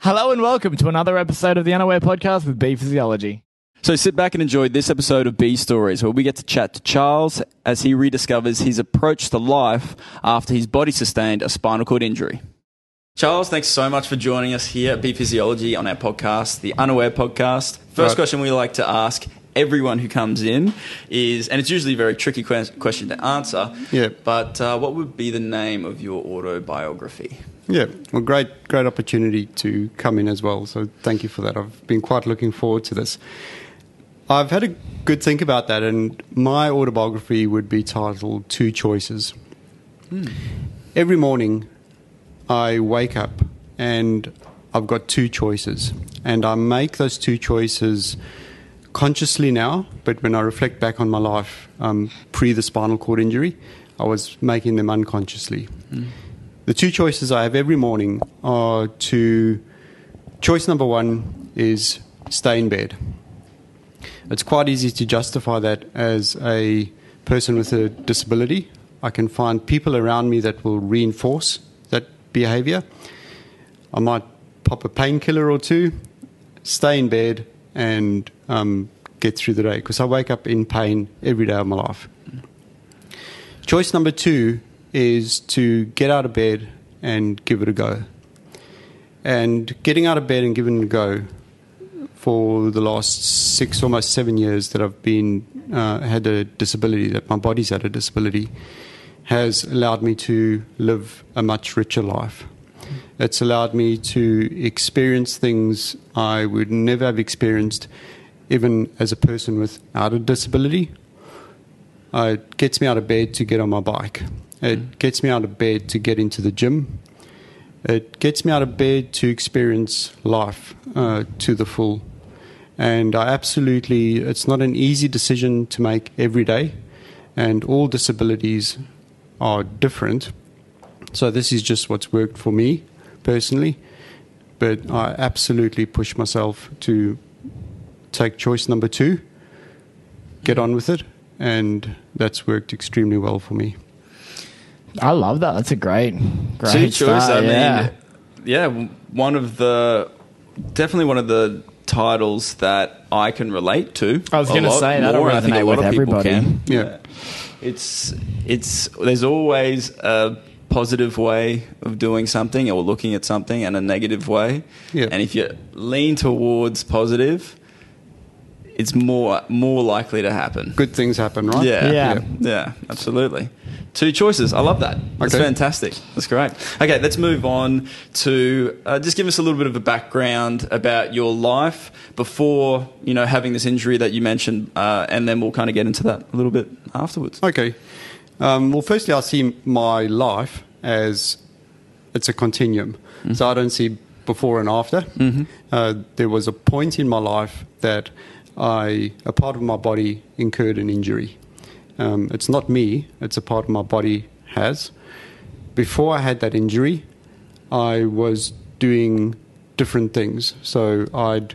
Hello and welcome to another episode of the Unaware Podcast with B Physiology. So sit back and enjoy this episode of B Stories, where we get to chat to Charles as he rediscovers his approach to life after his body sustained a spinal cord injury. Charles, thanks so much for joining us here at B Physiology on our podcast, the Unaware Podcast. First Right. question we like to ask everyone who comes in is, and it's usually a very tricky que- question to answer, Yeah. but uh, what would be the name of your autobiography? Yeah, well, great, great opportunity to come in as well. So thank you for that. I've been quite looking forward to this. I've had a good think about that, and my autobiography would be titled Two Choices. Every morning, I wake up and I've got two choices, and I make those two choices consciously now. But when I reflect back on my life um, pre the spinal cord injury, I was making them unconsciously. The two choices I have every morning are to choice number one is stay in bed. It's quite easy to justify that as a person with a disability. I can find people around me that will reinforce that behavior. I might pop a painkiller or two, stay in bed, and um, get through the day because I wake up in pain every day of my life. Choice number two is to get out of bed and give it a go. And getting out of bed and giving it a go for the last six, almost seven years that I've been uh, had a disability, that my body's had a disability, has allowed me to live a much richer life. It's allowed me to experience things I would never have experienced, even as a person without a disability. Uh, it gets me out of bed to get on my bike. It gets me out of bed to get into the gym. It gets me out of bed to experience life uh, to the full. And I absolutely, it's not an easy decision to make every day. And all disabilities are different. So this is just what's worked for me personally. But I absolutely push myself to take choice number two, get on with it. And that's worked extremely well for me. I love that. That's a great, great Two choices. start, I yeah. mean, yeah, one of the definitely one of the titles that I can relate to. I was gonna say, that'll more, I think a resonate lot with of people everybody. can. Yeah. it's it's there's always a positive way of doing something or looking at something and a negative way. Yeah. And if you lean towards positive, it's more more likely to happen. Good things happen, right? Yeah, Yeah. yeah, yeah, absolutely. Two choices. I love that. That's Okay. fantastic. That's great. Okay, let's move on to uh, just give us a little bit of a background about your life before you know having this injury that you mentioned, uh, and then we'll kind of get into that a little bit afterwards. Okay. Um, well, firstly, I see my life as it's a continuum. So I don't see before and after. Uh, there was a point in my life that I, a part of my body incurred an injury. Um, it's not me, it's a part of my body has. Before I had that injury, I was doing different things. So I'd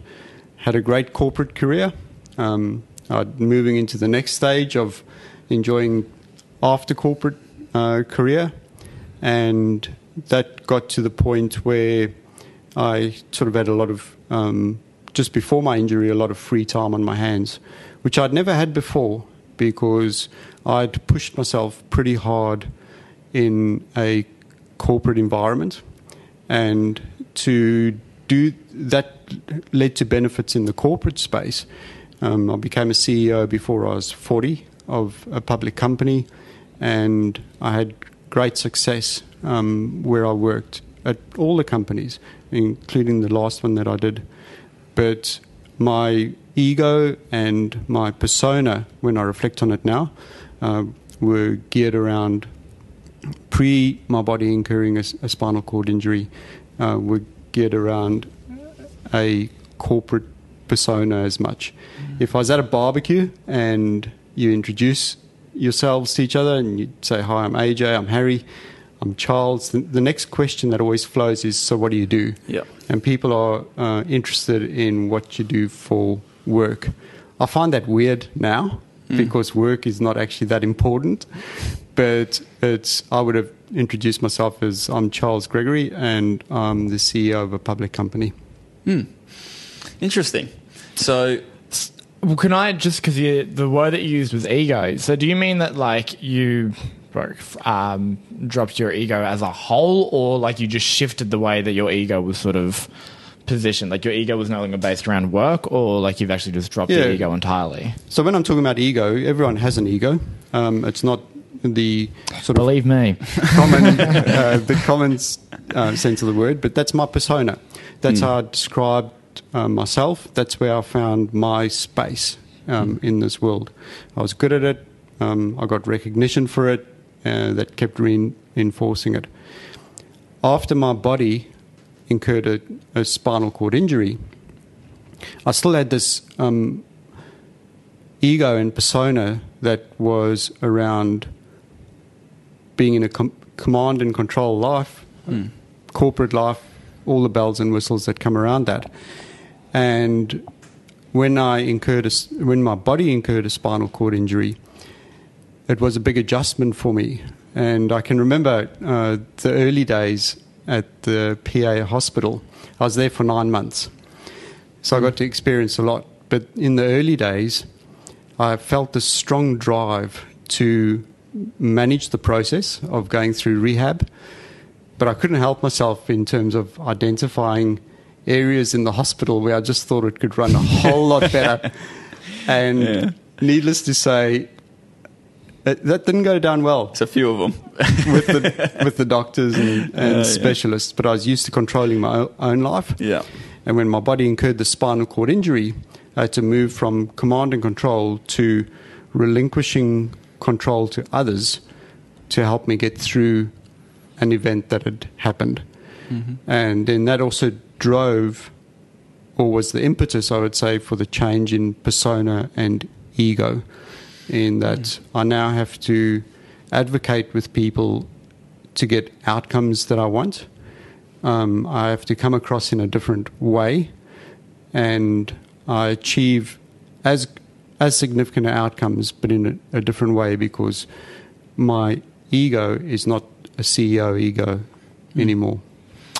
had a great corporate career. Um, I'd moving into the next stage of enjoying after corporate uh, career, and that got to the point where I sort of had a lot of um, just before my injury, a lot of free time on my hands, which I'd never had before because I'd pushed myself pretty hard in a corporate environment, and to do that led to benefits in the corporate space. Um, I became a CEO before I was 40 of a public company, and I had great success um, where I worked at all the companies, including the last one that I did. But my ego and my persona, when I reflect on it now, uh, were geared around pre my body incurring a spinal cord injury, uh, were geared around a corporate persona as much. If I was at a barbecue and you introduce yourselves to each other and you say, Hi, I'm AJ, I'm Harry, I'm Charles, the, the next question that always flows is, So what do you do? Yeah. And people are uh, interested in what you do for work. I find that weird now because work is not actually that important. But it's I would have introduced myself as I'm Charles Gregory, and I'm the CEO of a public company. Hmm. Interesting. So, Well, can I just because the word that you used was ego? So do you mean that like you um, dropped your ego as a whole, or like you just shifted the way that your ego was sort of positioned? Like your ego was no longer based around work, or like you've actually just dropped Yeah. your ego entirely? So when I'm talking about ego, everyone has an ego. Um, it's not the sort of Believe me. common, uh, the common uh, sense of the word, but that's my persona. That's how I described uh, myself. That's where I found my space um, in this world. I was good at it. Um, I got recognition for it. Uh, that kept reinforcing it. After my body incurred a, a spinal cord injury, I still had this um, ego and persona that was around being in a com- command and control life, corporate life, all the bells and whistles that come around that. And when I incurred a, when my body incurred a spinal cord injury, it was a big adjustment for me. And I can remember uh, the early days at the PA hospital. I was there for nine months. So I got to experience a lot. But in the early days, I felt this strong drive to manage the process of going through rehab. But I couldn't help myself in terms of identifying areas in the hospital where I just thought it could run a whole lot better. And Yeah. needless to say, that, that didn't go down well it's a few of them. with the with the doctors and, and Yeah, yeah. specialists. But I was used to controlling my own life. yeah. And when my body incurred the spinal cord injury, I had to move from command and control to relinquishing control to others to help me get through an event that had happened. Mm-hmm. And then that also drove, or was the impetus, I would say, for the change in persona and ego, in that I now have to advocate with people to get outcomes that I want. Um, I have to come across in a different way, and I achieve as as significant outcomes, but in a, a different way because my ego is not a CEO ego anymore.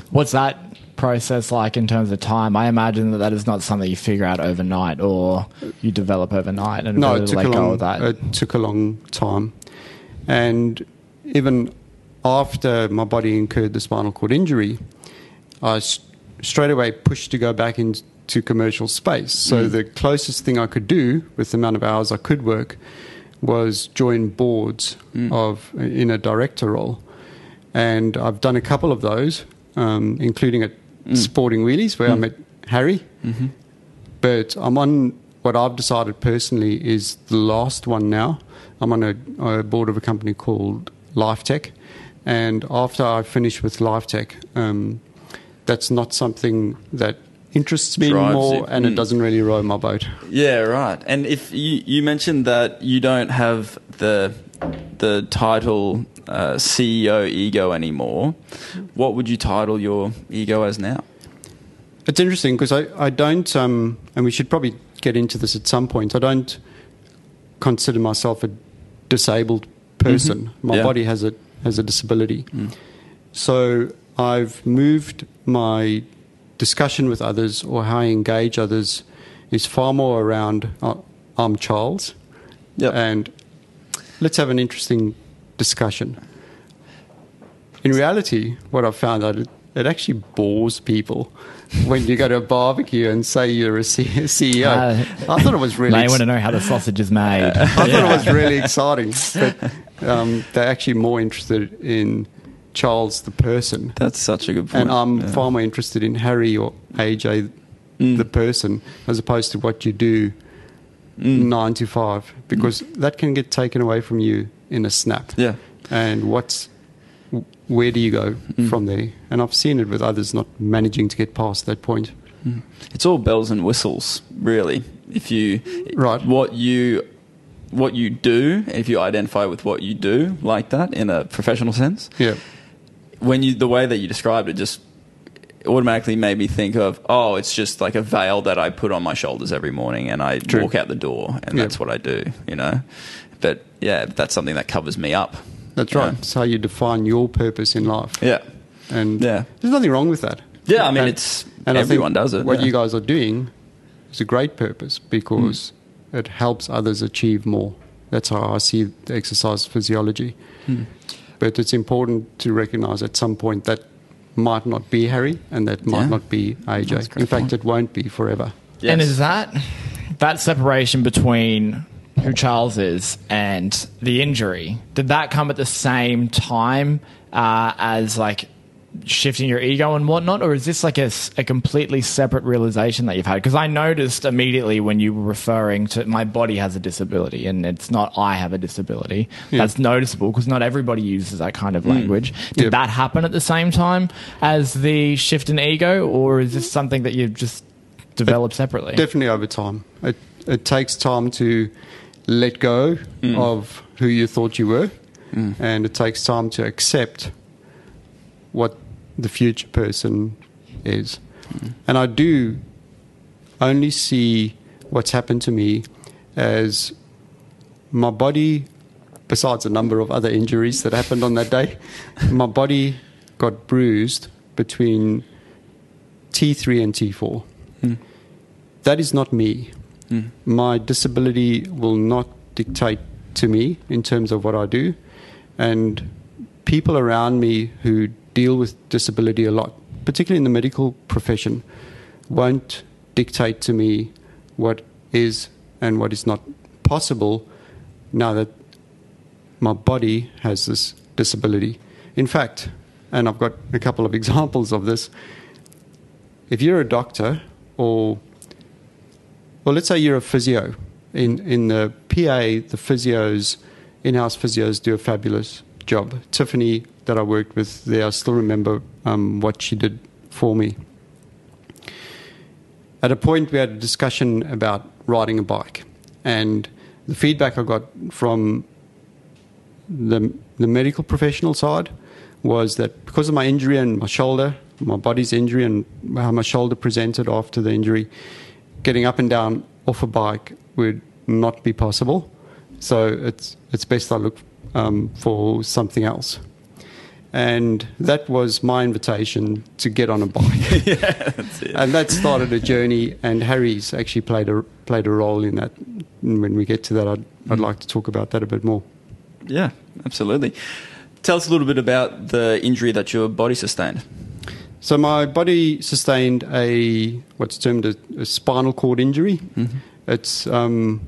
What's that process like in terms of time? I imagine that that is not something you figure out overnight or you develop overnight and No, it took let a go long. of that. It took a long time, and even after my body incurred the spinal cord injury, I s- straight away pushed to go back into commercial space. So the closest thing I could do with the amount of hours I could work was join boards of in a director role, and I've done a couple of those, um, including at Sporting Wheelies where I met Harry. But I'm on what I've decided personally is the last one now. I'm on a, a board of a company called LifeTech, and after I finish with LifeTech, um, that's not something that interests me Drives anymore, you. and Mm. it doesn't really row my boat. Yeah, right. And if you, you mentioned that you don't have the the title uh, CEO ego anymore, what would you title your ego as now? It's interesting because I, I don't, um, and we should probably get into this at some point. I don't consider myself a disabled person. My Yeah. body has a has a disability, so I've moved my discussion with others or how I engage others is far more around uh, I'm Charles, Yep. and let's have an interesting discussion. In reality, what I've found out it, it actually bores people when you go to a barbecue and say you're a C- CEO. Uh, I thought it was really. they ex- want to know how the sausage is made. I thought it was really exciting, but um, they're actually more interested in Charles the person, That's such a good point. and I'm Yeah. far more interested in Harry or AJ Mm. the person as opposed to what you do Mm. nine to five, because that can get taken away from you in a snap. Yeah. And what's where do you go Mm. from there? And I've seen it with others not managing to get past that point. It's all bells and whistles, really. If you Right. what you what you do, if you identify with what you do like that in a professional sense, Yeah. when you the way that you described it just automatically made me think of oh it's just like a veil that i put on my shoulders every morning and i True. walk out the door and Yeah. that's what i do you know but yeah that's something that covers me up That's Yeah. right. It's how you define your purpose in life. Yeah. And Yeah. there's nothing wrong with that. Yeah, I mean, And- it's and I think everyone does it. What yeah. you guys are doing is a great purpose because Hmm. it helps others achieve more. That's how I see the exercise physiology. Hmm. But it's important to recognize at some point that might not be Harry and that might Yeah. not be AJ. In fact, point. it won't be forever. Yes. And is that that separation between who Charles is and the injury? Did that come at the same time uh, as like shifting your ego and whatnot, or is this like a, a completely separate realization that you've had? Because I noticed immediately when you were referring to my body has a disability, and it's not I have a disability. Yeah. That's noticeable because not everybody uses that kind of language. Did Yep. that happen at the same time as the shift in ego, or is this something that you've just developed separately? Definitely over time. It, it takes time to let go mm. of who you thought you were, mm. and it takes time to accept what the future person is. Mm. And I do only see what's happened to me as my body, besides a number of other injuries that happened on that day, my body got bruised between T3 and T4. Hmm. That is not me. My disability will not dictate to me in terms of what I do. And people around me who deal with disability a lot, particularly in the medical profession, won't dictate to me what is and what is not possible now that my body has this disability. In fact, and I've got a couple of examples of this, if you're a doctor or well, let's say you're a physio. In in the PA, the physios, in-house physios, do a fabulous job. Tiffany, that I worked with there, I still remember um, what she did for me. At a point, we had a discussion about riding a bike, and the feedback I got from the the medical professional side was that because of my injury and my shoulder, my body's injury, and how my shoulder presented after the injury, getting up and down off a bike would not be possible. So it's it's best I look um, for something else. And that was my invitation to get on a bike. Yeah, And that started a journey. And Harry's actually played a played a role in that. And when we get to that, I'd, I'd like to talk about that a bit more. Yeah, absolutely. Tell us a little bit about the injury that your body sustained. So my body sustained a what's termed a, a spinal cord injury. It's um,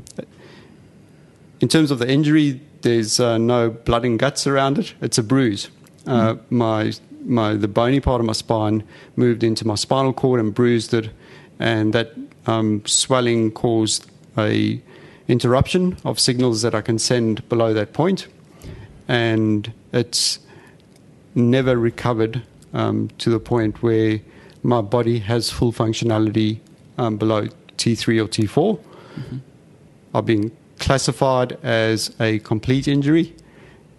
in terms of the injury, there's uh, no blood and guts around it. It's a bruise. Uh, My my the bony part of my spine moved into my spinal cord and bruised it, and that um, swelling caused a interruption of signals that I can send below that point, and it's never recovered um, to the point where my body has full functionality um, below T3 or T4. I've been classified as a complete injury,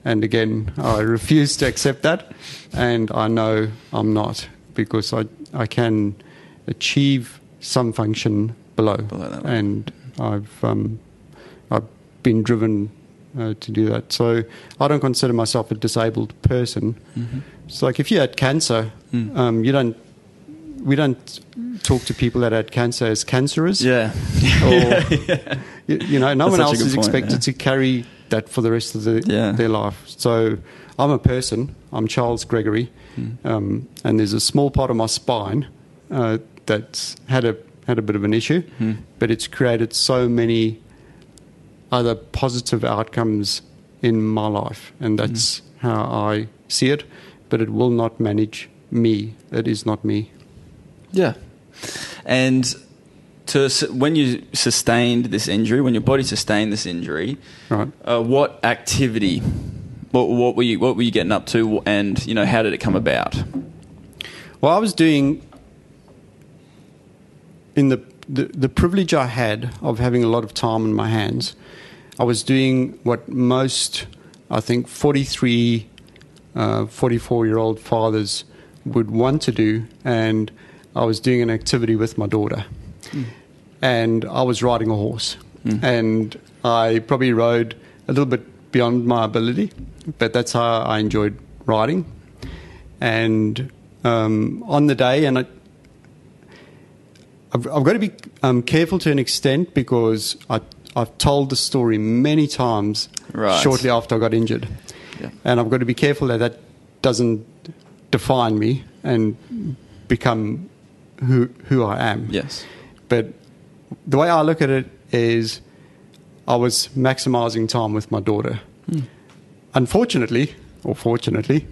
and again, I refuse to accept that, and I know I'm not because I I can achieve some function below, Below and I've um, I've been driven uh, to do that. So I don't consider myself a disabled person. It's like if you had cancer, um, you don't. We don't talk to people that had cancer as cancerous. Yeah. Or, you, you know, no That's one else is point, expected yeah. to carry that for the rest of the, Yeah. their life. So I'm a person. I'm Charles Gregory, Hmm. um, and there's a small part of my spine uh, that's had a had a bit of an issue, Hmm. but it's created so many other positive outcomes in my life, and that's Hmm. how I see it. But it will not manage me. It is not me. Yeah. And to when you sustained this injury, when your body sustained this injury, Right. uh, what activity, what, what were you what were you getting up to, and you know how did it come about? Well, I was doing in the, the the privilege I had of having a lot of time in my hands. I was doing what most, I think, 43, uh, 44 year old fathers would want to do, and I was doing an activity with my daughter, and I was riding a horse, and I probably rode a little bit beyond my ability, but that's how I enjoyed riding. And um, on the day, and I, I've, I've got to be um, careful to an extent because I, I've told the story many times Right. shortly after I got injured. Yeah. And I've got to be careful that that doesn't define me and become who, who I am. Yes. But the way I look at it is I was maximizing time with my daughter. Hmm. Unfortunately, or fortunately,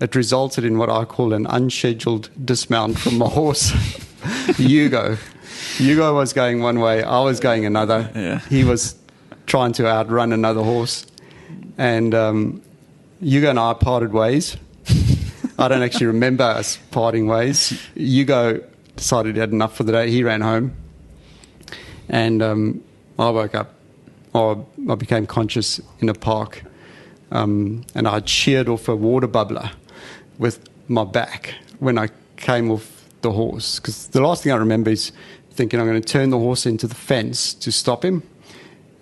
it resulted in what I call an unscheduled dismount from my horse, Hugo. Hugo was going one way, I was going another. Yeah. He was trying to outrun another horse. And um, Hugo and I parted ways. I don't actually remember us parting ways. Hugo decided he had enough for the day. He ran home. And um, I woke up, or I became conscious in a park. Um, and I cheered off a water bubbler with my back when I came off the horse. Because the last thing I remember is thinking I'm going to turn the horse into the fence to stop him.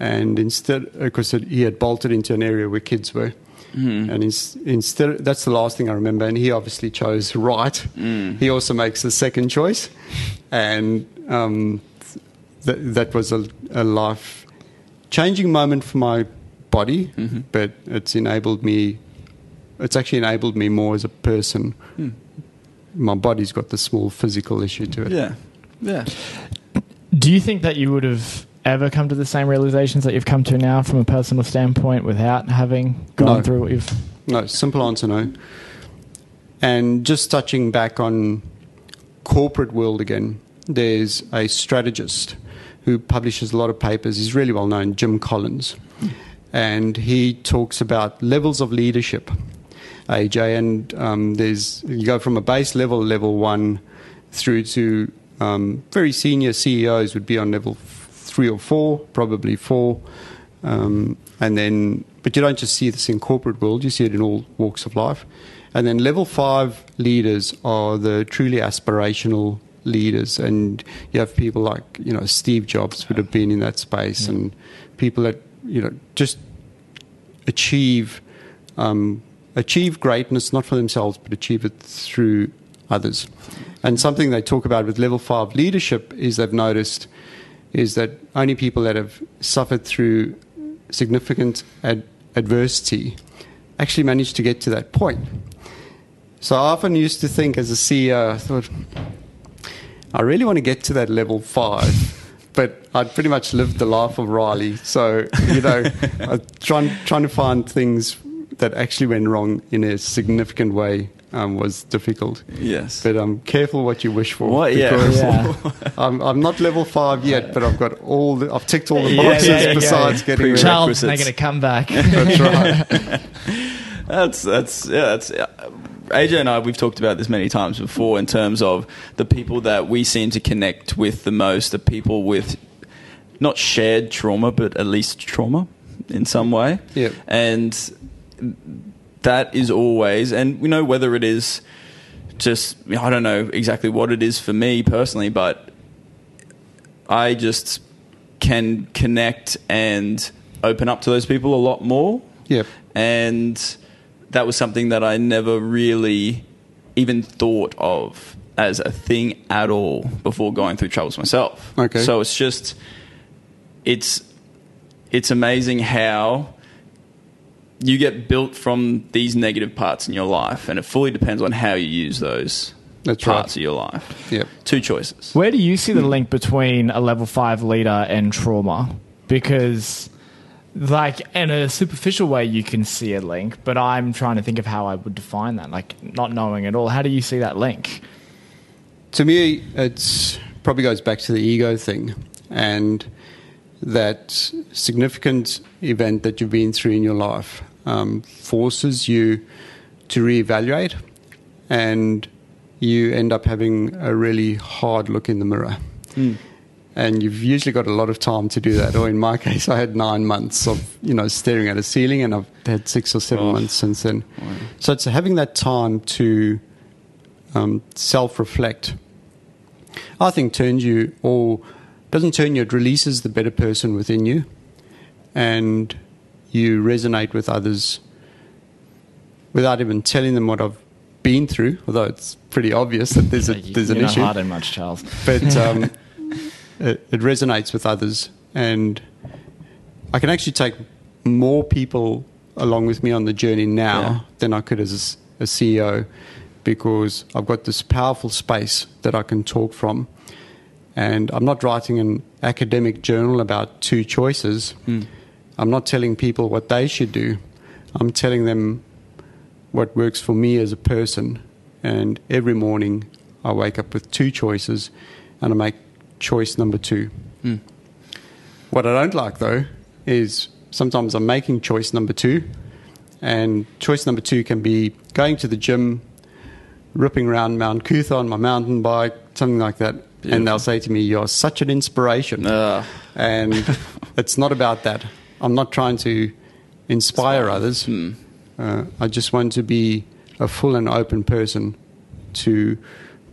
And instead, because he had bolted into an area where kids were. Hmm. And ins- instead, that's the last thing I remember. And he obviously chose right. Hmm. He also makes the second choice. And um, th- that was a, a life changing moment for my body, mm-hmm. but it's enabled me. It's actually enabled me more as a person. Hmm. My body's got the small physical issue to it. Yeah. Yeah. Do you think that you would have ever come to the same realizations that you've come to now from a personal standpoint without having gone No. through what you've No, simple answer no. And just touching back on corporate world again, there's a strategist who publishes a lot of papers. He's really well known, Jim Collins. And he talks about levels of leadership, AJ. And um, there's you go from a base level, level one, through to um, very senior CEOs would be on level three or four, probably four. Um, and then, but you don't just see this in corporate world; you see it in all walks of life. And then, level five leaders are the truly aspirational leaders, and you have people like you know Steve Jobs would have been in that space, and people that you know just achieve um, achieve greatness not for themselves, but achieve it through others. And something they talk about with level five leadership is they've noticed is that only people that have suffered through significant ad- adversity actually manage to get to that point. So I often used to think as a CEO, I thought, I really want to get to that level five. But I'd pretty much lived the life of Riley. So, you know, trying, trying to find things that actually went wrong in a significant way um, was difficult. Yes. But I'm um, careful what you wish for. What? Yeah. because Yeah. I'm, I'm not level five yet, but I've got all the, I've ticked all the boxes yeah, yeah, besides yeah. getting there. Charles Prerequisites. making a comeback. That's right. That's that's yeah. That's uh, AJ and I. We've talked about this many times before in terms of the people that we seem to connect with the most. The people with not shared trauma, but at least trauma in some way. Yep. And that is always, and we know whether it is just I don't know exactly what it is for me personally, but I just can connect and open up to those people a lot more Yep. and that was something that I never really even thought of as a thing at all before going through troubles myself. Okay. So it's just it's it's amazing how you get built from these negative parts in your life and it fully depends on how you use those That's parts right. of your life. Yep. Two choices. Where do you see the link between a level five leader and trauma? Because, like, in a superficial way, you can see a link, but I'm trying to think of how I would define that, like, not knowing at all. How do you see that link? to me, it probably goes back to the ego thing and that significant event that you've been through in your life um, forces you to reevaluate and you end up having a really hard look in the mirror. And you've usually got a lot of time to do that. Or in my case, I had nine months of you know staring at a ceiling, and I've had six or seven Oh. months since then. So it's having that time to um, self-reflect. I think turns you, or doesn't turn you, it releases the better person within you, and you resonate with others without even telling them what I've been through, although it's pretty obvious that there's, a, there's an You're not issue. hiding much, Charles. But um, it, it resonates with others, and I can actually take more people along with me on the journey now Yeah. than I could as a CEO because I've got this powerful space that I can talk from. And I'm not writing an academic journal about two choices. I'm not telling people what they should do. I'm telling them what works for me as a person. And every morning I wake up with two choices and I make choice number two. Hmm. What I don't like though is sometimes I'm making choice number two, and choice number two can be going to the gym, ripping around Mount Coot-tha on my mountain bike, something like that. And they'll say to me, You're such an inspiration. Ugh. And it's not about that. I'm not trying to inspire others. Uh, I just want to be a full and open person to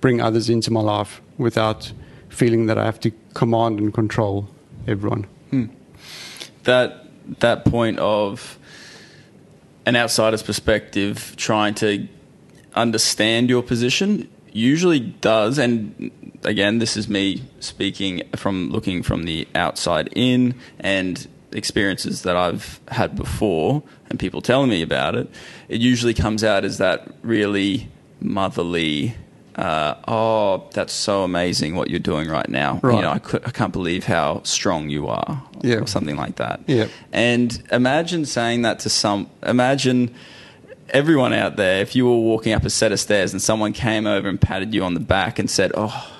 bring others into my life without feeling that I have to command and control everyone. that that point of an outsider's perspective trying to understand your position usually does and again this is me speaking from looking from the outside in and experiences that I've had before and people telling me about it it usually comes out as that really motherly uh, oh that's so amazing what you're doing right now you know I, cou- I can't believe how strong you are Yeah. or something like that. Yeah. And imagine saying that to some. Imagine everyone out there if you were walking up a set of stairs and someone came over and patted you on the back and said, "Oh,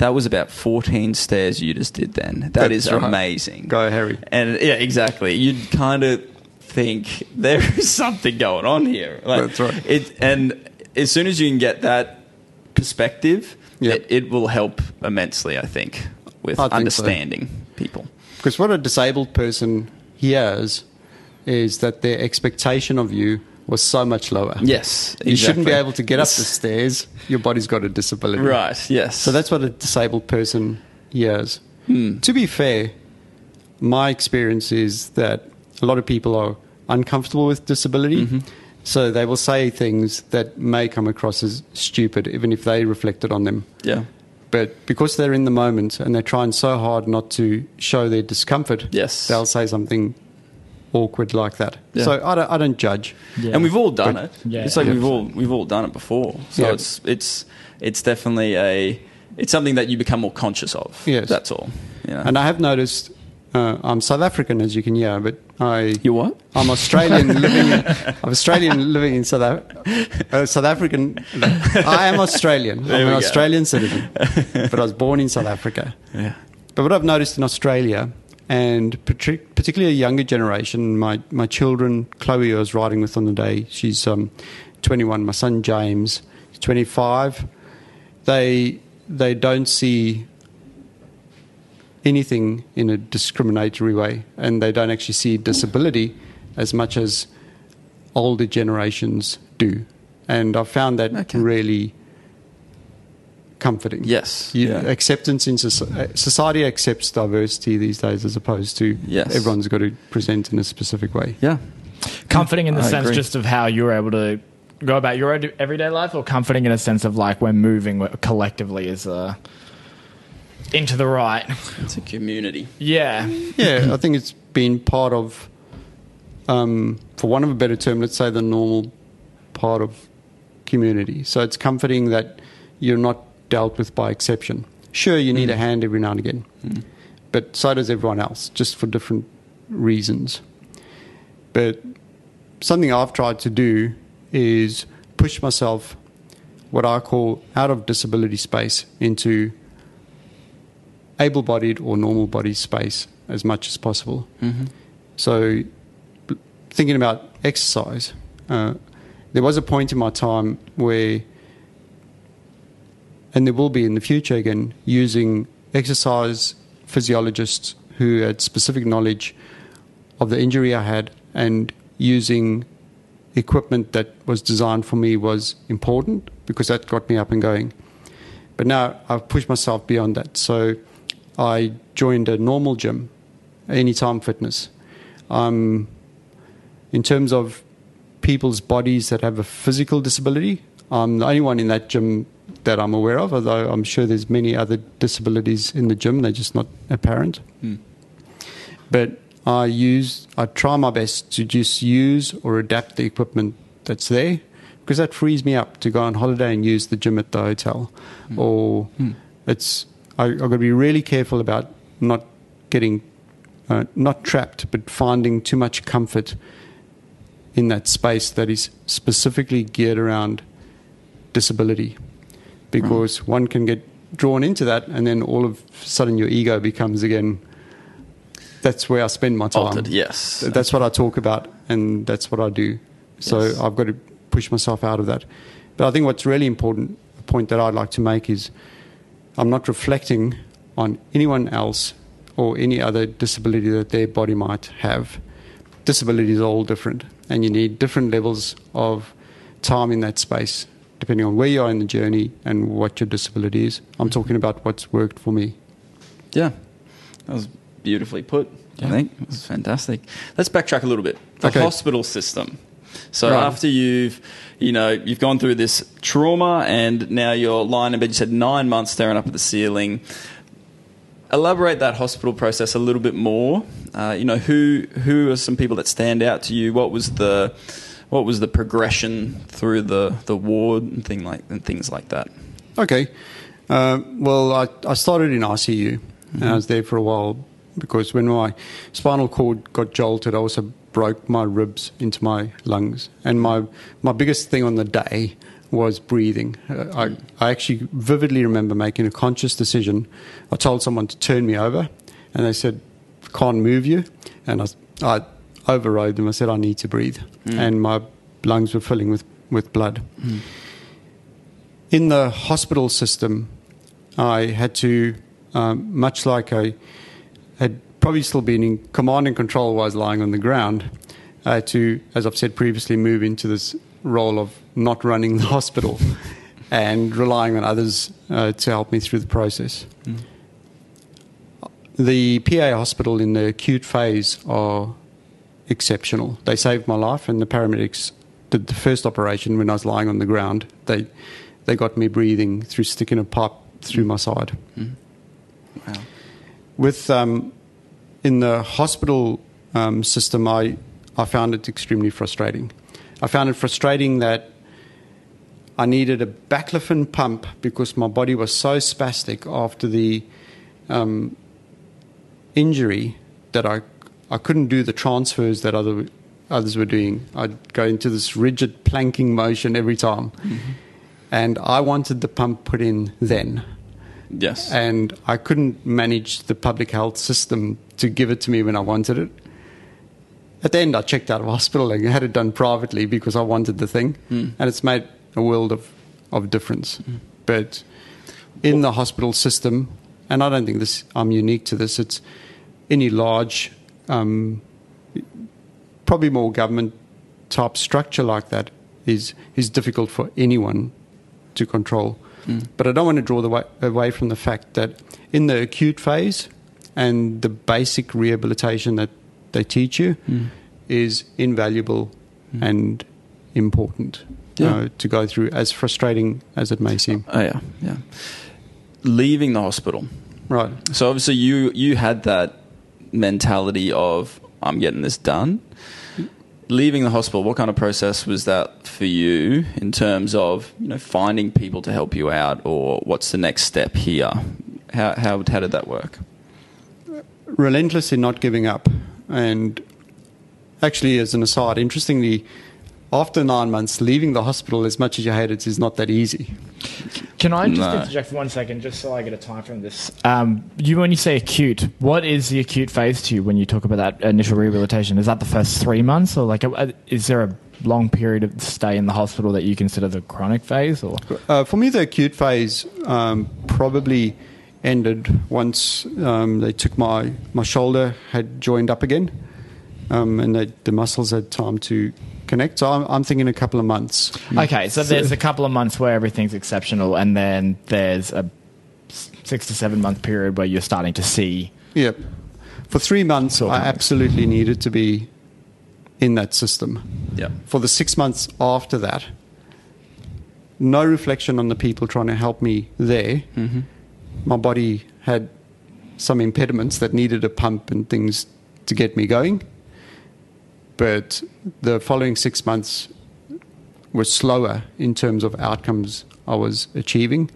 that was about 14 stairs you just did then. That is right. amazing." Go, Harry. And yeah, exactly. You'd kind of think there is something going on here. Like, That's right. It and as soon as you can get that perspective, Yep. it, it will help immensely. I think with I think so. understanding people. Because what a disabled person hears is that their expectation of you was so much lower. Yes, You shouldn't be able to get up the stairs. Your body's got a disability. Right. Yes. So that's what a disabled person hears. Hmm. To be fair, my experience is that a lot of people are uncomfortable with disability. Mm-hmm. So they will say things that may come across as stupid, even if they reflected on them. yeah. But because they're in the moment and they're trying so hard not to show their discomfort, Yes. they'll say something awkward like that. Yeah. So I don't, I don't judge. Yeah. And we've all done But- it. Yeah. It's like Yeah. we've all we've all done it before. So Yeah. it's it's it's definitely a it's something that you become more conscious of. Yes. That's all. Yeah. And I have noticed, uh, I'm South African, as you can hear, but I you what? I'm Australian living in I'm Australian living in South Af- uh, South African. I am Australian. There I'm an go. Australian citizen, but I was born in South Africa. Yeah. But what I've noticed in Australia, and particularly a younger generation, my my children, Chloe, I was riding with on the day. She's um, 21. My son James, 25. They they don't see anything in a discriminatory way, and they don't actually see disability as much as older generations do. And I've found that Okay. really comforting. Yes. You, yeah. Acceptance in soci- uh, society accepts diversity these days, as opposed to Yes. everyone's got to present in a specific way. yeah. comforting in the I sense agree. just of how you're able to go about your everyday life, or comforting in a sense of like we're moving collectively as a into the right. It's a community. Yeah, Yeah, I think it's been part of, um, for one of a better term, let's say the normal part of community. So it's comforting that you're not dealt with by exception. Sure, you need a mm. hand every now and again, mm. but so does everyone else, just for different reasons. But something I've tried to do is push myself, what I call out of disability space, into able bodied or normal body space as much as possible. Mm-hmm. So, thinking about exercise, uh, there was a point in my time where, and there will be in the future again, using exercise physiologists who had specific knowledge of the injury I had and using equipment that was designed for me was important because that got me up and going. But now I've pushed myself beyond that. So I joined a normal gym, Anytime Fitness. I'm in terms of people's bodies that have a physical disability, I'm the only one in that gym that I'm aware of. Although I'm sure there's many other disabilities in the gym, they're just not apparent. Hmm. But I use, I try my best to just use or adapt the equipment that's there because that frees me up to go on holiday and use the gym at the hotel. Hmm. Or hmm. it's, I, I've got to be really careful about not getting, uh, not trapped, but finding too much comfort in that space that is specifically geared around disability. Because hmm. one can get drawn into that and then all of a sudden your ego becomes again that's where I spend my time. Altered, yes. Th- That's what I talk about, and that's what I do. So Yes. I've got to push myself out of that. But I think what's really important, a point that I'd like to make is I'm not reflecting on anyone else or any other disability that their body might have. Disabilities are all different, and you need different levels of time in that space, depending on where you are in the journey and what your disability is. I'm talking about what's worked for me. Yeah, that was beautifully put. I think it was fantastic. Let's backtrack a little bit. The Okay. hospital system. So Right. after you've, you know, you've gone through this trauma, and now you're lying in bed. You said nine months staring up at the ceiling. Elaborate that hospital process a little bit more. Uh, you know, who who are some people that stand out to you? What was the what was the progression through the, the ward and thing like and things like that? Okay. Uh, well, I, I started in ICU, and I was there for a while because when my spinal cord got jolted, I also broke my ribs into my lungs. And my, my biggest thing on the day was breathing. Uh, I, I actually vividly remember making a conscious decision. I told someone to turn me over, and they said, can't move you. And I, I overrode them. I said, I need to breathe. And my lungs were filling with, with blood in the hospital system, I had to, um, much like I had probably still been in command and control while I was lying on the ground, I had to, as I've said previously, move into this role of not running the hospital and relying on others uh, to help me through the process. The PA hospital in the acute phase are exceptional. They saved my life, and the paramedics did the first operation when I was lying on the ground. They they got me breathing through sticking a pipe through my side. Wow. With um, in the hospital um, system, I I found it extremely frustrating. I found it frustrating that I needed a baclofen pump because my body was so spastic after the um, injury that I I couldn't do the transfers that other others were doing. I'd go into this rigid planking motion every time, mm-hmm. and I wanted the pump put in then Yes. and I couldn't manage the public health system to give it to me when I wanted it. At the end, I checked out of hospital and had it done privately because I wanted the thing, mm. and it's made a world of, of difference. Mm. But in the hospital system, and I don't think this I'm unique to this. It's any large, um, probably more government type structure like that is is difficult for anyone to control. But I don't want to draw the way, away from the fact that in the acute phase and the basic rehabilitation that they teach you is invaluable and important Yeah. uh, to go through, as frustrating as it may seem. Oh yeah, yeah. Leaving the hospital. Right. So obviously you you had that mentality of I'm getting this done. Leaving the hospital, what kind of process was that for you in terms of you know finding people to help you out, or what's the next step here? How how how did that work? relentless in not giving up. And actually, as an aside, interestingly, after nine months, leaving the hospital, as much as you hate it, is not that easy. Can I just No. interject for one second, just so I get a time from this? Um, you, when you say acute, what is the acute phase to you when you talk about that initial rehabilitation? Is that the first three months, or like, a, is there a long period of stay in the hospital that you consider the chronic phase? Or Uh, for me, the acute phase um, probably ended once um, they took my, my shoulder, had joined up again, um, and they, the muscles had time to connect. So I'm, I'm thinking a couple of months. okay, so there's a couple of months where everything's exceptional, and then there's a six to seven month period where you're starting to see. Yeah. For three months, I absolutely needed to be in that system. Yeah. For the six months after that, no reflection on the people trying to help me there. Mm-hmm. My body had some impediments that needed a pump and things to get me going. But the following six months were slower in terms of outcomes I was achieving.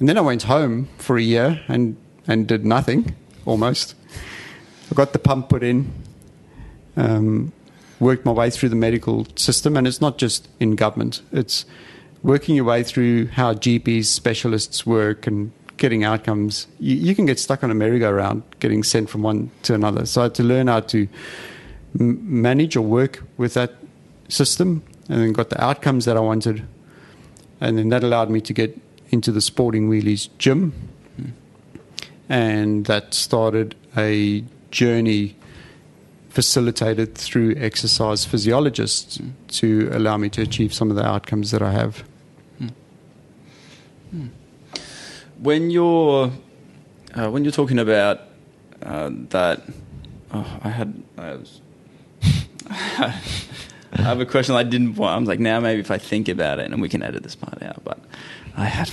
And then I went home for a year and, and did nothing almost. I got the pump put in, um, worked my way through the medical system, and it's not just in government, it's working your way through how GPs, specialists work, and getting outcomes. You, you can get stuck on a merry-go-round getting sent from one to another. So I had to learn how to manage or work with that system, and then got the outcomes that I wanted. And then that allowed me to get into the Sporting Wheelies gym. And that started a journey facilitated through exercise physiologists to allow me to achieve some of the outcomes that I have. When you're uh, when you're talking about uh, that, oh, I had I, was, I have a question I didn't want. I was like, now maybe if I think about it, and we can edit this part out, but I had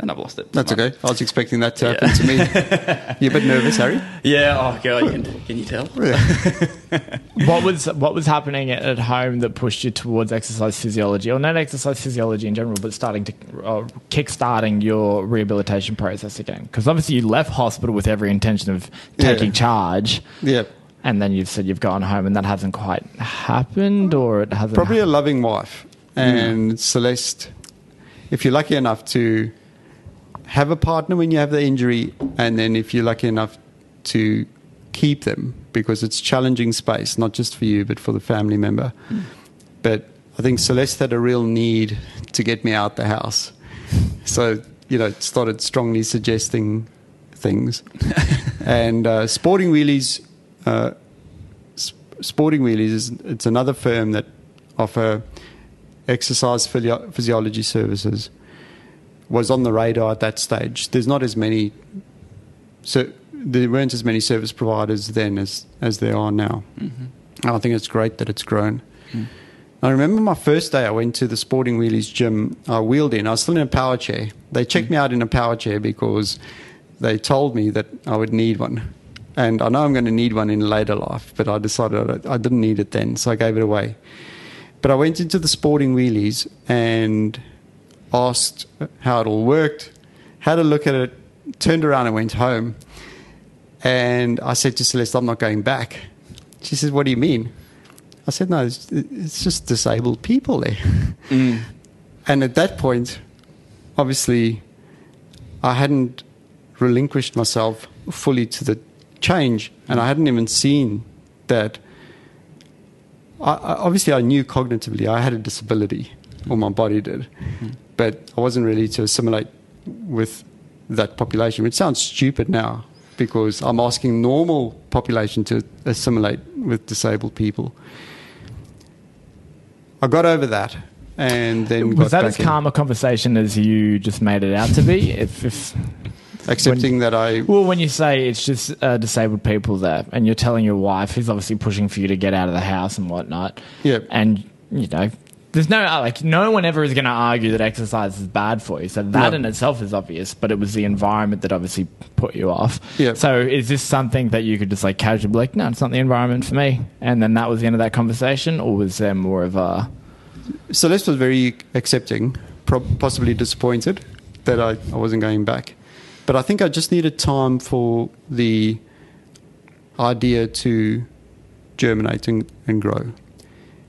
and I've lost it. That's okay. I was expecting that to happen Yeah. to me. You're a bit nervous, Harry? Yeah. Oh god, can, can you tell? what was what was happening at, at home that pushed you towards exercise physiology, or not exercise physiology in general, but starting to uh, kick-starting your rehabilitation process again? Because obviously you left hospital with every intention of taking Yeah. charge, Yeah. And then you've said you've gone home, and that hasn't quite happened, or it hasn't. Probably a loving wife. And Celeste, if you're lucky enough to have a partner when you have the injury, and then if you're lucky enough to keep them, because it's challenging space, not just for you, but for the family member. But I think Celeste had a real need to get me out the house. So, you know, started strongly suggesting things. and uh, Sporting Wheelies, uh, Sporting Wheelies is it's another firm that offer exercise physio- physiology services. Was on the radar at that stage. There's not as many, so there weren't as many service providers then as as there are now. And I think it's great that it's grown. Mm. I remember my first day I went to the Sporting Wheelies gym. I wheeled in. I was still in a power chair. They checked mm. me out in a power chair because they told me that I would need one. And I know I'm going to need one in later life, but I decided I didn't need it then, so I gave it away. But I went into the Sporting Wheelies and asked how it all worked, had a look at it, turned around and went home. And I said to Celeste, I'm not going back. She said, What do you mean? I said, No, it's, it's just disabled people there. Mm. And at that point, obviously, I hadn't relinquished myself fully to the change, and I hadn't even seen that. I, I, obviously, I knew cognitively I had a disability, or my body did, but I wasn't ready to assimilate with that population, which sounds stupid now because I'm asking normal population to assimilate with disabled people. I got over that, and then was that as calm a conversation as you just made it out to be? If, if accepting that I well, when you say it's just uh, disabled people there, and you're telling your wife who's obviously pushing for you to get out of the house and whatnot, Yeah. and you know. There's no uh, like no one ever is going to argue that exercise is bad for you. So that No. in itself is obvious, but it was the environment that obviously put you off. Yeah. So is this something that you could just like casually be like, no, it's not the environment for me, and then that was the end of that conversation, or was there more of a Celeste was very accepting, possibly disappointed that I, I wasn't going back. But I think I just needed time for the idea to germinate and, and grow.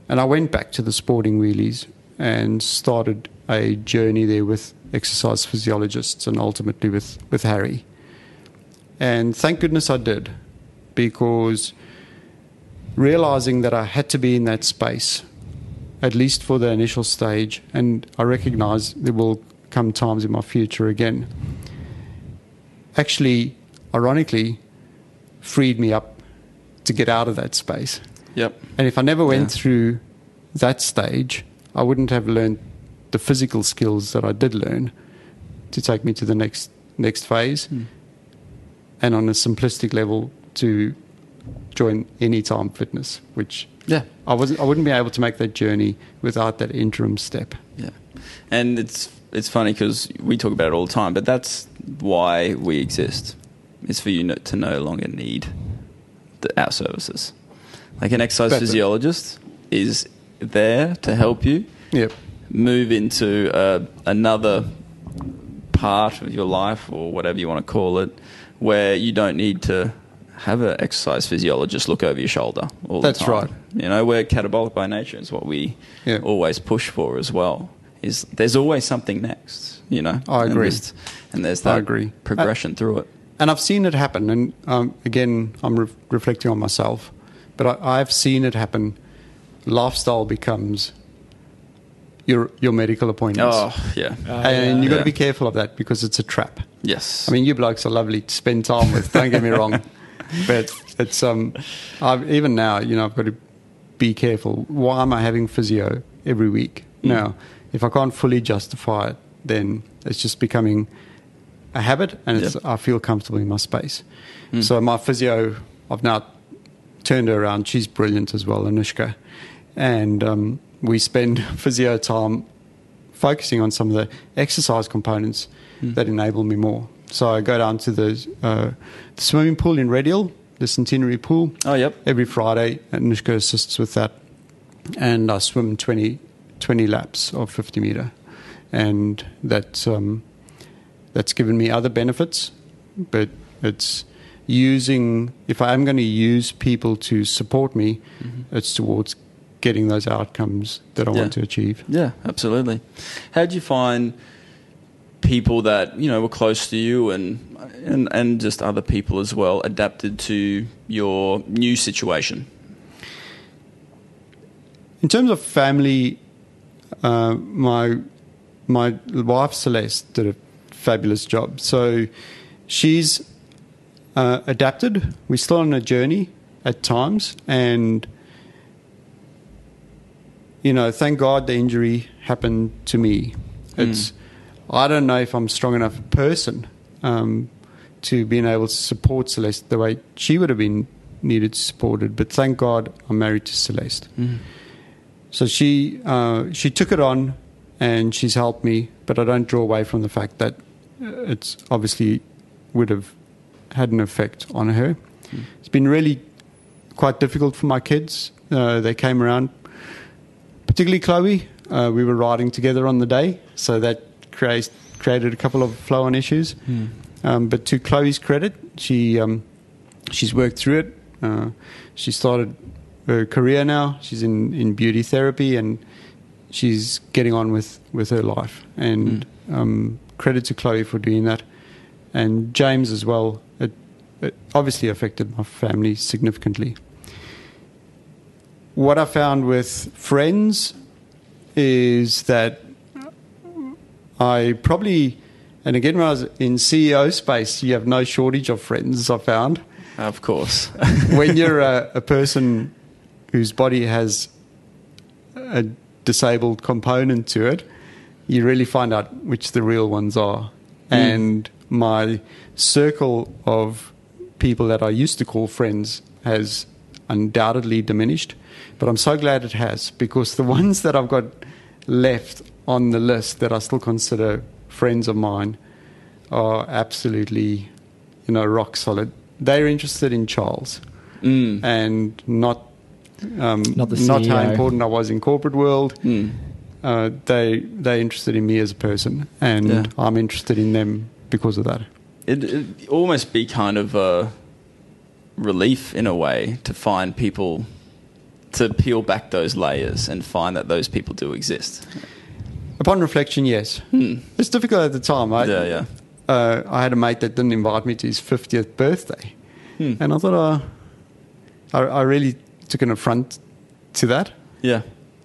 And I went back to the sporting wheelies and started a journey there with exercise physiologists and ultimately with, with Harry. And thank goodness I did because realizing that I had to be in that space at least for the initial stage, and I recognize there will come times in my future again. Actually, ironically, freed me up to get out of that space. Yep. And if I never went Yeah. through that stage, I wouldn't have learned the physical skills that I did learn to take me to the next next phase. Hmm. And on a simplistic level, to join Anytime Fitness, which Yeah. I wasn't. I wouldn't be able to make that journey without that interim step. Yeah, and it's it's funny because we talk about it all the time, but that's why we exist. It's for you no, to no longer need the, our services. Like an exercise Better. physiologist is there to help you Yep. move into uh, another part of your life or whatever you want to call it, where you don't need to have an exercise physiologist look over your shoulder all That's the time. That's right. You know, we're catabolic by nature. It's what we Yeah. always push for as well. Is there's always something next. You know, I And agree. just- And, there's I that agree. progression through it. And I've seen it happen. And um, again, I'm re- reflecting on myself, but I, I've seen it happen. Lifestyle becomes your your medical appointments, Oh yeah, and you've got Yeah. to be careful of that because it's a trap. yes. I mean, you blokes are lovely to spend time with. Don't get me wrong, but it's um, I've, even now, you know, I've got to be careful. Why am I having physio every week? Mm. Now, if I can't fully justify it, then it's just becoming a habit, and. I feel comfortable in my space. Mm. So my physio, I've now turned her around. She's brilliant as well, Anushka, and um, we spend physio time focusing on some of the exercise components Mm. that enable me more. So I go down to the, uh, the swimming pool in Red Hill, the Centenary Pool, oh yep. every Friday, Anushka assists with that. And I swim 20, 20 laps of 50 meter. And that's, um, that's given me other benefits, but it's using, if I am going to use people to support me, it's towards getting those outcomes that I Yeah. want to achieve. Yeah, absolutely. How did you find people that you know were close to you and and and just other people as well adapted to your new situation? In terms of family, uh, my my wife Celeste did a fabulous job. So she's uh, adapted. We're still on a journey at times, and you know, thank God the injury happened to me. It's I don't know if I'm strong enough a person um, to being able to support Celeste the way she would have been needed to supported. But thank God I'm married to Celeste. So she uh, she took it on, and she's helped me. But I don't draw away from the fact that uh, it's obviously would have had an effect on her. It's been really quite difficult for my kids. Uh, they came around, particularly Chloe. Uh, we were riding together on the day, so that creates, created a couple of flow-on issues. Um, but to Chloe's credit, she um, she's worked through it. Uh, she started her career now. She's in, in beauty therapy and she's getting on with, with her life. And um, credit to Chloe for doing that. And James as well. It, it obviously affected my family significantly. What I found with friends is that I probably, and again, when I was in CEO space, you have no shortage of friends, I found Of course. when you're a, a person whose body has a disabled component to it, you really find out which the real ones are. And my circle of people that I used to call friends has undoubtedly diminished. But I'm so glad it has because the ones that I've got left on the list that I still consider friends of mine are absolutely, you know, rock solid. They're interested in Charles Mm. and not um, Not the not how important I was in corporate world. Mm. Uh, they they're interested in me as a person, and Yeah. I'm interested in them because of that. It, it almost be kind of a relief in a way to find people to peel back those layers and find that those people do exist. Upon reflection, yes, Hmm. it's difficult at the time. I, Yeah, yeah. Uh, I had a mate that didn't invite me to his 50th birthday, Hmm. and I thought, uh, I, I really took an affront to that. Yeah.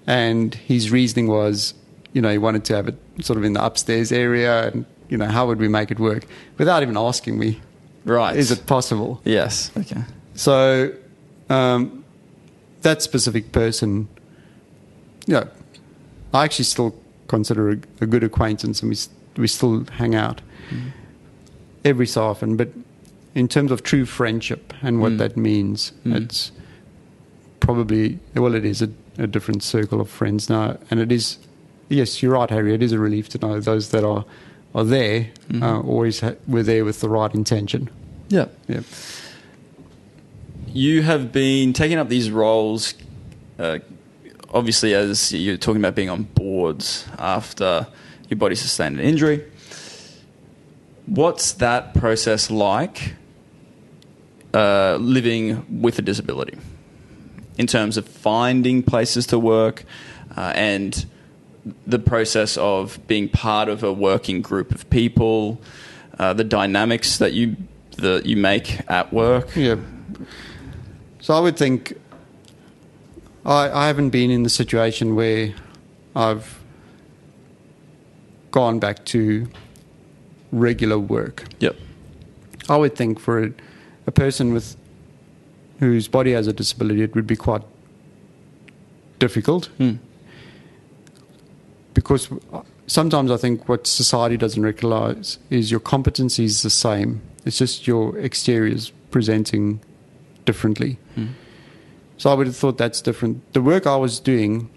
And his reasoning was, you know, he wanted to have it sort of in the upstairs area, and you know, how would we make it work without even asking me? Right. Is it possible? Yes. Okay. So um, that specific person, yeah, I actually still consider a, a good acquaintance, and we we still hang out every so often. But in terms of true friendship and what Mm. that means, Mm. it's probably well, it is a, a different circle of friends now, and it is. Yes, you're right, Harry. It is a relief to know those that are are there Mhm. uh, always ha- were there with the right intention. Yeah. Yeah. You have been taking up these roles, uh, obviously, as you're talking about being on boards after your body sustained an injury. What's that process like uh, living with a disability in terms of finding places to work uh, and the process of being part of a working group of people, uh, the dynamics that you that you make at work? Yeah. So I would think I, I haven't been in the situation where I've gone back to regular work. Yep. I would think for a, a person with whose body has a disability, it would be quite difficult Hmm. because sometimes I think what society doesn't recognize is your competency is the same. It's just your exterior is presenting differently. Hmm. So I would have thought that's different. The work I was doing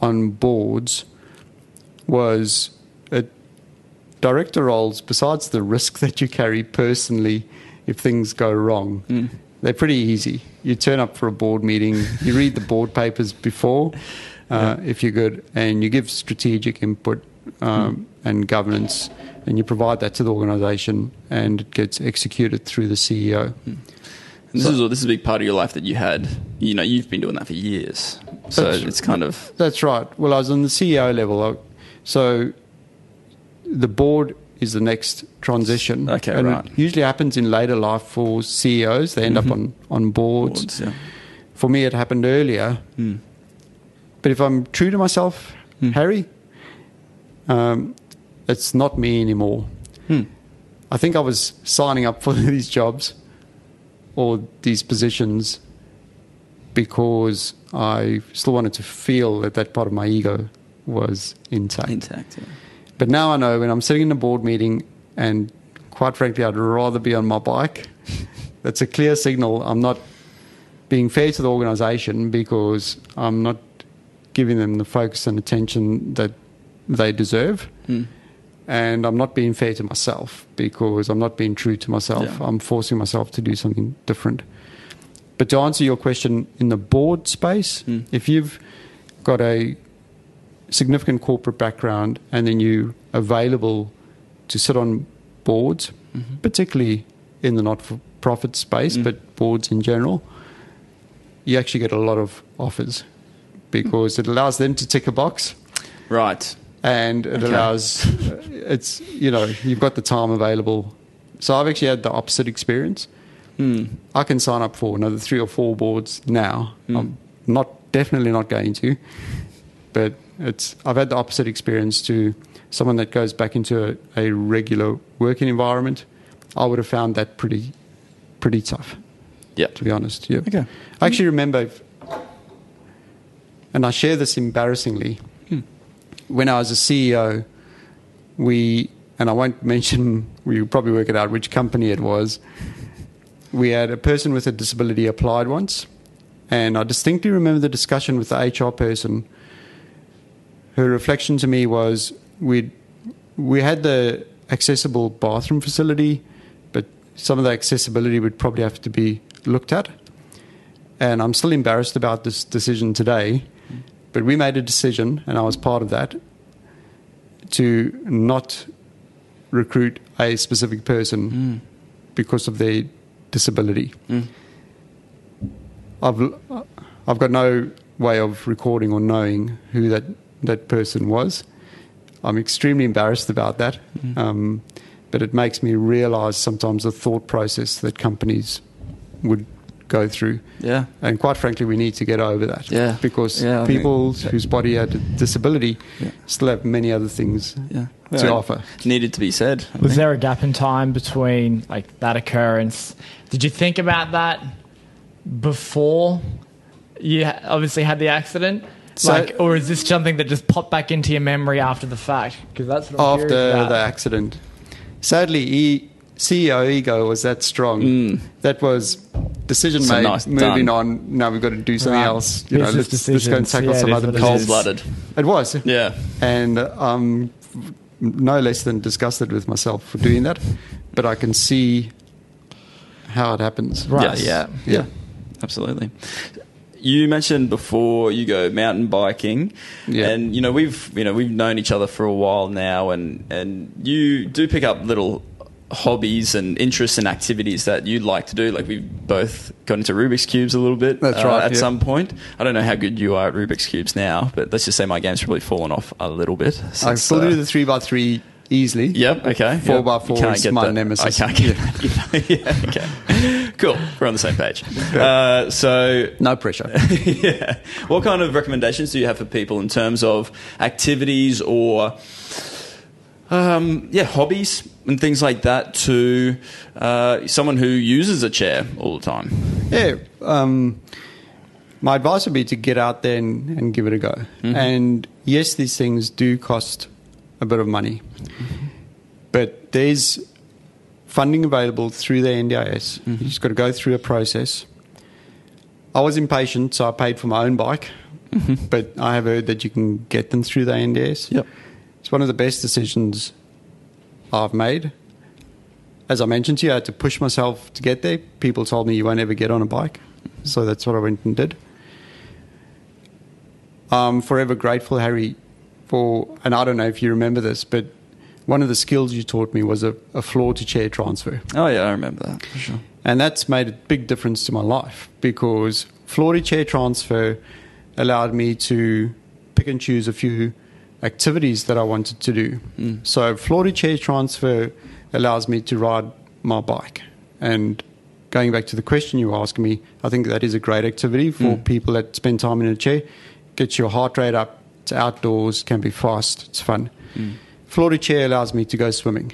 on boards was a director roles, besides the risk that you carry personally if things go wrong, Hmm. They're pretty easy. You turn up for a board meeting, you read the board papers before, uh, if you're good, and you give strategic input um, and governance, and you provide that to the organisation, and it gets executed through the CEO. And this is this is a big part of your life that you had. You know, you've been doing that for years, so it's kind of That's right. Well, I was on the CEO level, so the board is the next transition. Okay, and right. It usually happens in later life for CEOs. They end up on on boards. boards. Yeah. For me, it happened earlier. Hmm. But if I'm true to myself, Hmm. Harry, um, it's not me anymore. Hmm. I think I was signing up for these jobs or these positions because I still wanted to feel that that part of my ego was intact. Intact. Yeah. But now I know when I'm sitting in a board meeting and quite frankly, I'd rather be on my bike. That's a clear signal I'm not being fair to the organization because I'm not giving them the focus and attention that they deserve. Hmm. And I'm not being fair to myself because I'm not being true to myself. Yeah. I'm forcing myself to do something different. But to answer your question, in the board space, Mm. if you've got a significant corporate background and then you available to sit on boards, Mhm. particularly in the not-for-profit space, Mm. but boards in general, you actually get a lot of offers because it allows them to tick a box Right. and it Okay. allows uh, it's you know you've got the time available. So I've actually had the opposite experience. Hmm. I can sign up for another three or four boards now. Mm. I'm not definitely not going to, but it's I've had the opposite experience to someone that goes back into a, a regular working environment. I would have found that pretty pretty tough, Yeah. to be honest. Yeah. Okay. I actually remember, if- and I share this embarrassingly. Hmm. When I was a CEO, we, and I won't mention, we probably work it out which company it was. We had a person with a disability applied once, and I distinctly remember the discussion with the HR person. Her reflection to me was we we had the accessible bathroom facility, but some of the accessibility would probably have to be looked at. And I'm still embarrassed about this decision today, but we made a decision, and I was part of that, to not recruit a specific person Hmm. because of their disability. Hmm. I've I've got no way of recording or knowing who that that person was. I'm extremely embarrassed about that, Mhm. um, but it makes me realise sometimes the thought process that companies would go through. Yeah. And quite frankly, we need to get over that. Yeah. Because Yeah, people think- whose body had a disability Yeah. still have many other things Yeah. to Well, offer. Needed to be said. I Was think. there a gap in time between like that occurrence? Did you think about that before you obviously had the accident? So- like, or is this something that just popped back into your memory after the fact? Because that's what I'm after the accident. Sadly, he CEO ego was that strong. Mm. That was decision So made. nice, moving done. on. Now we've got to do something Right. else. You know, let's, let's go and decisions. tackle Yeah, some other what it business. is. Cold-blooded. It was. Yeah. And I'm no less than disgusted with myself for doing that, but I can see how it happens. Right. Yeah, yeah, Yeah. absolutely. You mentioned before you go mountain biking, Yeah. and you know we've you know we've known each other for a while now, and and you do pick up little hobbies and interests and activities that you'd like to do. Like we've both got into Rubik's cubes a little bit. That's uh, right, At yeah. some point, I don't know how good you are at Rubik's cubes now, but let's just say my game's probably fallen off a little bit. I still uh, do the three by three easily. Yep. Okay. Four yep. by four is my that. nemesis. I can't get that. yeah. Okay. Cool. We're on the same page. Uh, so. No pressure. yeah. What kind of recommendations do you have for people in terms of activities or, um, yeah, hobbies and things like that to uh, someone who uses a chair all the time? Yeah. Um, my advice would be to get out there and, and give it a go. And yes, these things do cost a bit of money, but there's funding available through the NDIS. Mm-hmm. You just got to go through a process. I was impatient, so I paid for my own bike, mm-hmm. but I have heard that you can get them through the NDIS. Yep. It's one of the best decisions I've made. As I mentioned to you, I had to push myself to get there. People told me you won't ever get on a bike. So that's what I went and did. I'm forever grateful, Harry, for, and I don't know if you remember this, but one of the skills you taught me was a, a floor to chair transfer. Oh, yeah, I remember that for sure. And that's made a big difference to my life because floor to chair transfer allowed me to pick and choose a few activities that I wanted to do. Hmm. So, floor to chair transfer allows me to ride my bike. And going back to the question you were asking me, I think that is a great activity for hmm. people that spend time in a chair. Gets your heart rate up, it's outdoors, can be fast, it's fun. Floor to chair allows me to go swimming.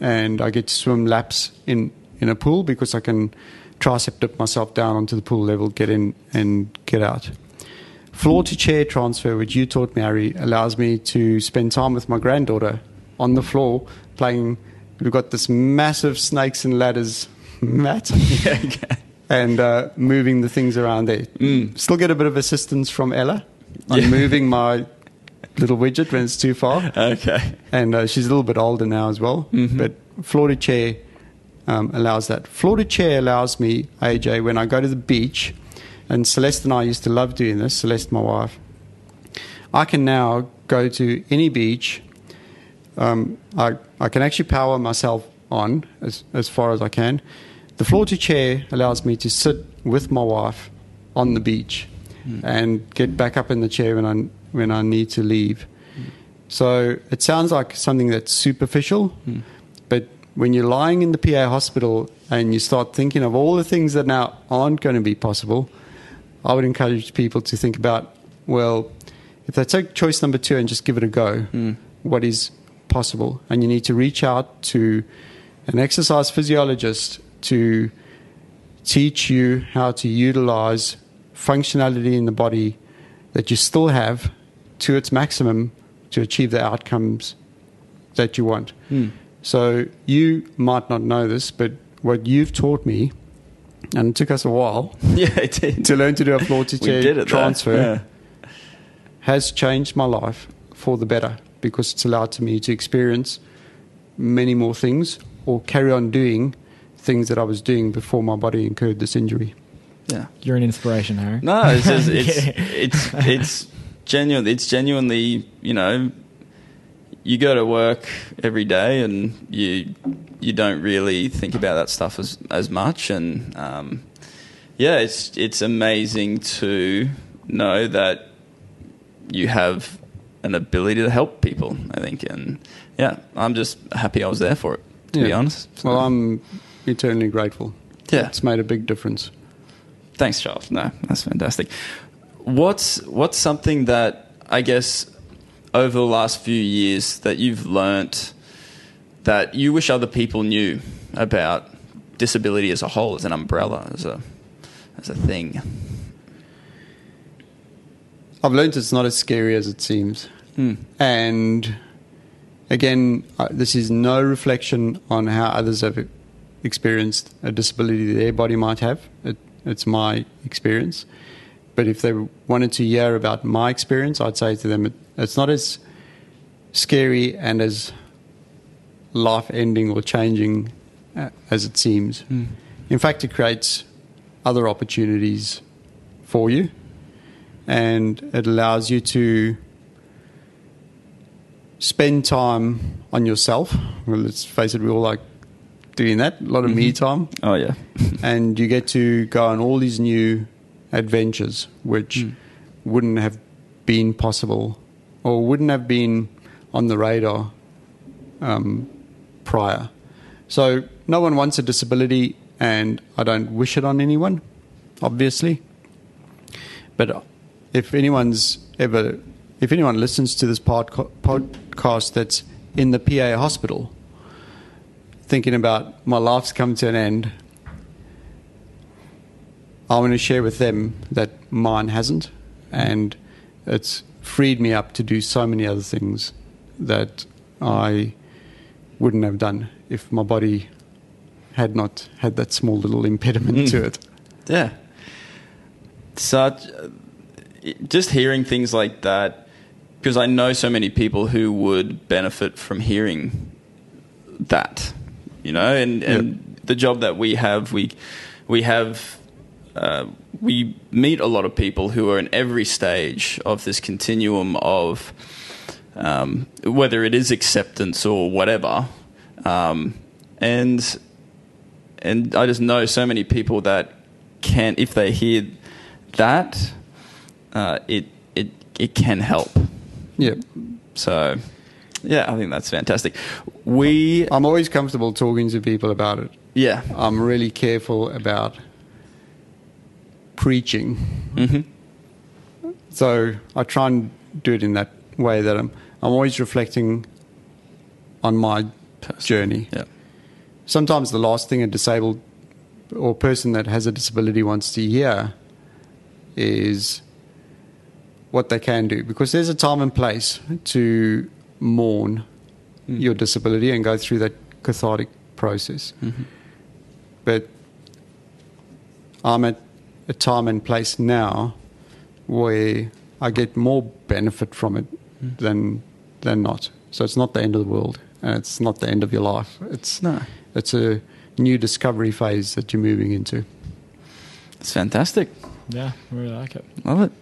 And I get to swim laps in, in a pool because I can tricep dip myself down onto the pool level, get in and get out. Floor to chair transfer, which you taught me, Harry, allows me to spend time with my granddaughter on the floor playing. We've got this massive snakes and ladders mat and uh, moving the things around there. Still get a bit of assistance from Ella on Yeah. moving my little widget when it's too far Okay. and uh, she's a little bit older now as well. But floor to chair um, allows that. Floor to chair allows me, AJ, when I go to the beach, and Celeste and I used to love doing this. Celeste, my wife, I can now go to any beach. Um, I I can actually power myself on as as far as I can. The floor to chair allows me to sit with my wife on the beach and get back up in the chair when I when I need to leave. So it sounds like something that's superficial, hmm. but when you're lying in the PA hospital and you start thinking of all the things that now aren't going to be possible, I would encourage people to think about well, if they take choice number two and just give it a go, hmm. what is possible? And you need to reach out to an exercise physiologist to teach you how to utilize functionality in the body that you still have to its maximum to achieve the outcomes that you want. Hmm. So you might not know this, but what you've taught me, and it took us a while Yeah, it did. to learn to do a floor to chair transfer, Though. has changed my life for the better because it's allowed to me to experience many more things or carry on doing things that I was doing before my body incurred this injury. Yeah. yeah. You're an inspiration, Harry. No, it's just, it's Yeah. it's it's genuine. It's genuinely you know, you go to work every day and you you don't really think about that stuff as as much. And um, yeah, it's it's amazing to know that you have an ability to help people. I think, and yeah, I'm just happy I was there for it. To be honest. So, Well, I'm eternally grateful. Yeah. It's made a big difference. Thanks, Charles. No, that's fantastic. What's what's something that I guess over the last few years that you've learnt that you wish other people knew about disability as a whole, as an umbrella, as a as a thing? I've learned it's not as scary as it seems. Hmm. And again, this is no reflection on how others have experienced a disability their body might have. It, it's my experience. But if they wanted to hear about my experience, I'd say to them, it, it's not as scary and as life ending or changing uh, as it seems. Mm. In fact, it creates other opportunities for you and it allows you to spend time on yourself. Well, let's face it, we all like doing that, a lot of me time. Oh yeah. and you get to go on all these new adventures which Mm. wouldn't have been possible or wouldn't have been on the radar um, prior. So no one wants a disability, and I don't wish it on anyone, obviously. But if anyone's ever, if anyone listens to this podca- podcast that's in the PA hospital, thinking about my life's come to an end, I want to share with them that mine hasn't, and it's freed me up to do so many other things that I wouldn't have done if my body had not had that small little impediment Mm. to it. Yeah. Such, just hearing things like that, because I know so many people who would benefit from hearing that, you know, and, and the job that we have, we, we have, uh, we meet a lot of people who are in every stage of this continuum of um, whether it is acceptance or whatever. Um, and and I just know so many people that can, if they hear that, uh, it it it can help. Yeah. So, yeah, I think that's fantastic. We, I'm always comfortable talking to people about it. yeah, I'm really careful about preaching. hmm So I try and do it in that way that I'm I'm always reflecting on my journey. yeah, Sometimes the last thing a disabled or person that has a disability wants to hear is what they can do because there's a time and place to mourn Mm. your disability and go through that cathartic process. Mhm. But I'm at a time and place now where I get more benefit from it Mm. than than not. So it's not the end of the world, and it's not the end of your life. It's no, it's a new discovery phase that you're moving into. it's fantastic. Yeah, I really like it. Love it.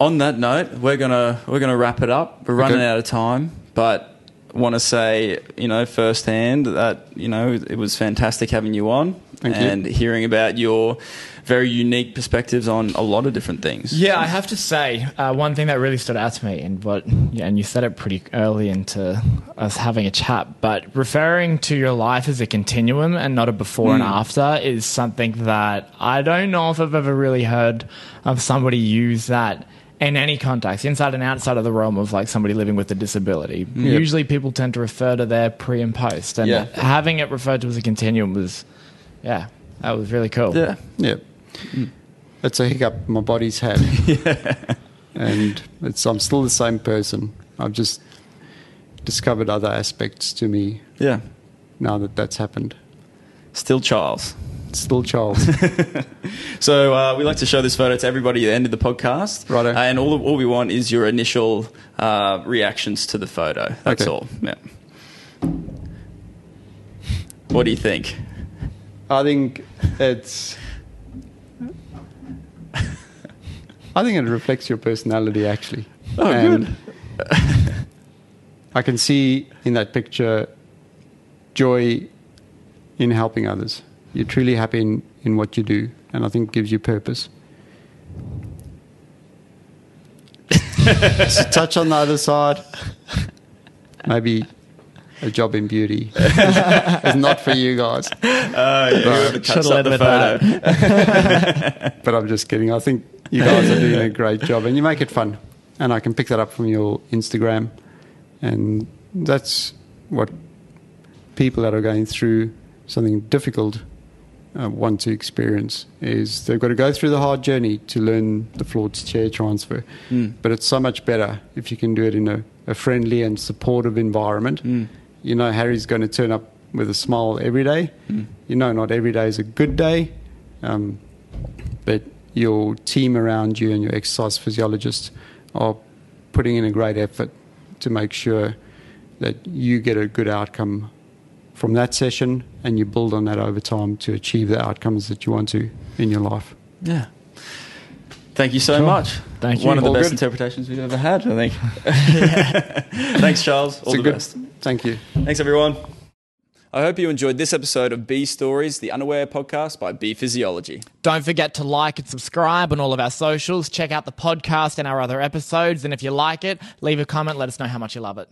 On that note, we're gonna we're gonna wrap it up. We're running Okay. out of time, but want to say you know firsthand that you know it was fantastic having you on Thank you. and hearing about your very unique perspectives on a lot of different things. Yeah, I have to say uh, one thing that really stood out to me, and what, yeah, and you said it pretty early into us having a chat, but referring to your life as a continuum and not a before and Mm. after is something that I don't know if I've ever really heard of somebody use that in any context, inside and outside of the realm of like somebody living with a disability. Yep. Usually, people tend to refer to their pre and post, and Yeah. having it referred to as a continuum was, yeah, that was really cool. Yeah. Yeah, it's a hiccup my body's had, and it's I'm still the same person. I've just discovered other aspects to me Yeah. now that that's happened. Still Charles. Still Charles. So uh, we like to show this photo to everybody at the end of the podcast. Righto. Uh, and all, all we want is your initial uh, reactions to the photo. That's Okay. all. Yeah. What do you think? I think it's. I think it reflects your personality, actually. Oh, And I can see in that picture joy in helping others. You're truly happy in, in what you do, and I think it gives you purpose. Touch on the other side, maybe a job in beauty. it's not for you guys. Uh, yeah, Right. whoever touched Should've up led the photo. but I'm just kidding. I think you guys are doing a great job, and you make it fun. And I can pick that up from your Instagram, and that's what people that are going through something difficult uh, want to experience. Is they've got to go through the hard journey to learn the floor to chair transfer. Mm. But it's so much better if you can do it in a, a friendly and supportive environment. Mm. You know, Harry's going to turn up with a smile every day. You know, not every day is a good day, um, but your team around you and your exercise physiologist are putting in a great effort to make sure that you get a good outcome from that session and you build on that over time to achieve the outcomes that you want to in your life. Yeah. Thank you so Sure. much. Thank you. One of the All best good. interpretations we've ever had, I think. Thanks, Charles. All It's the good, best. Thank you. Thanks, everyone. I hope you enjoyed this episode of B Stories, the Unaware podcast by B Physiology. Don't forget to like and subscribe on all of our socials. Check out the podcast and our other episodes. And if you like it, leave a comment. Let us know how much you love it.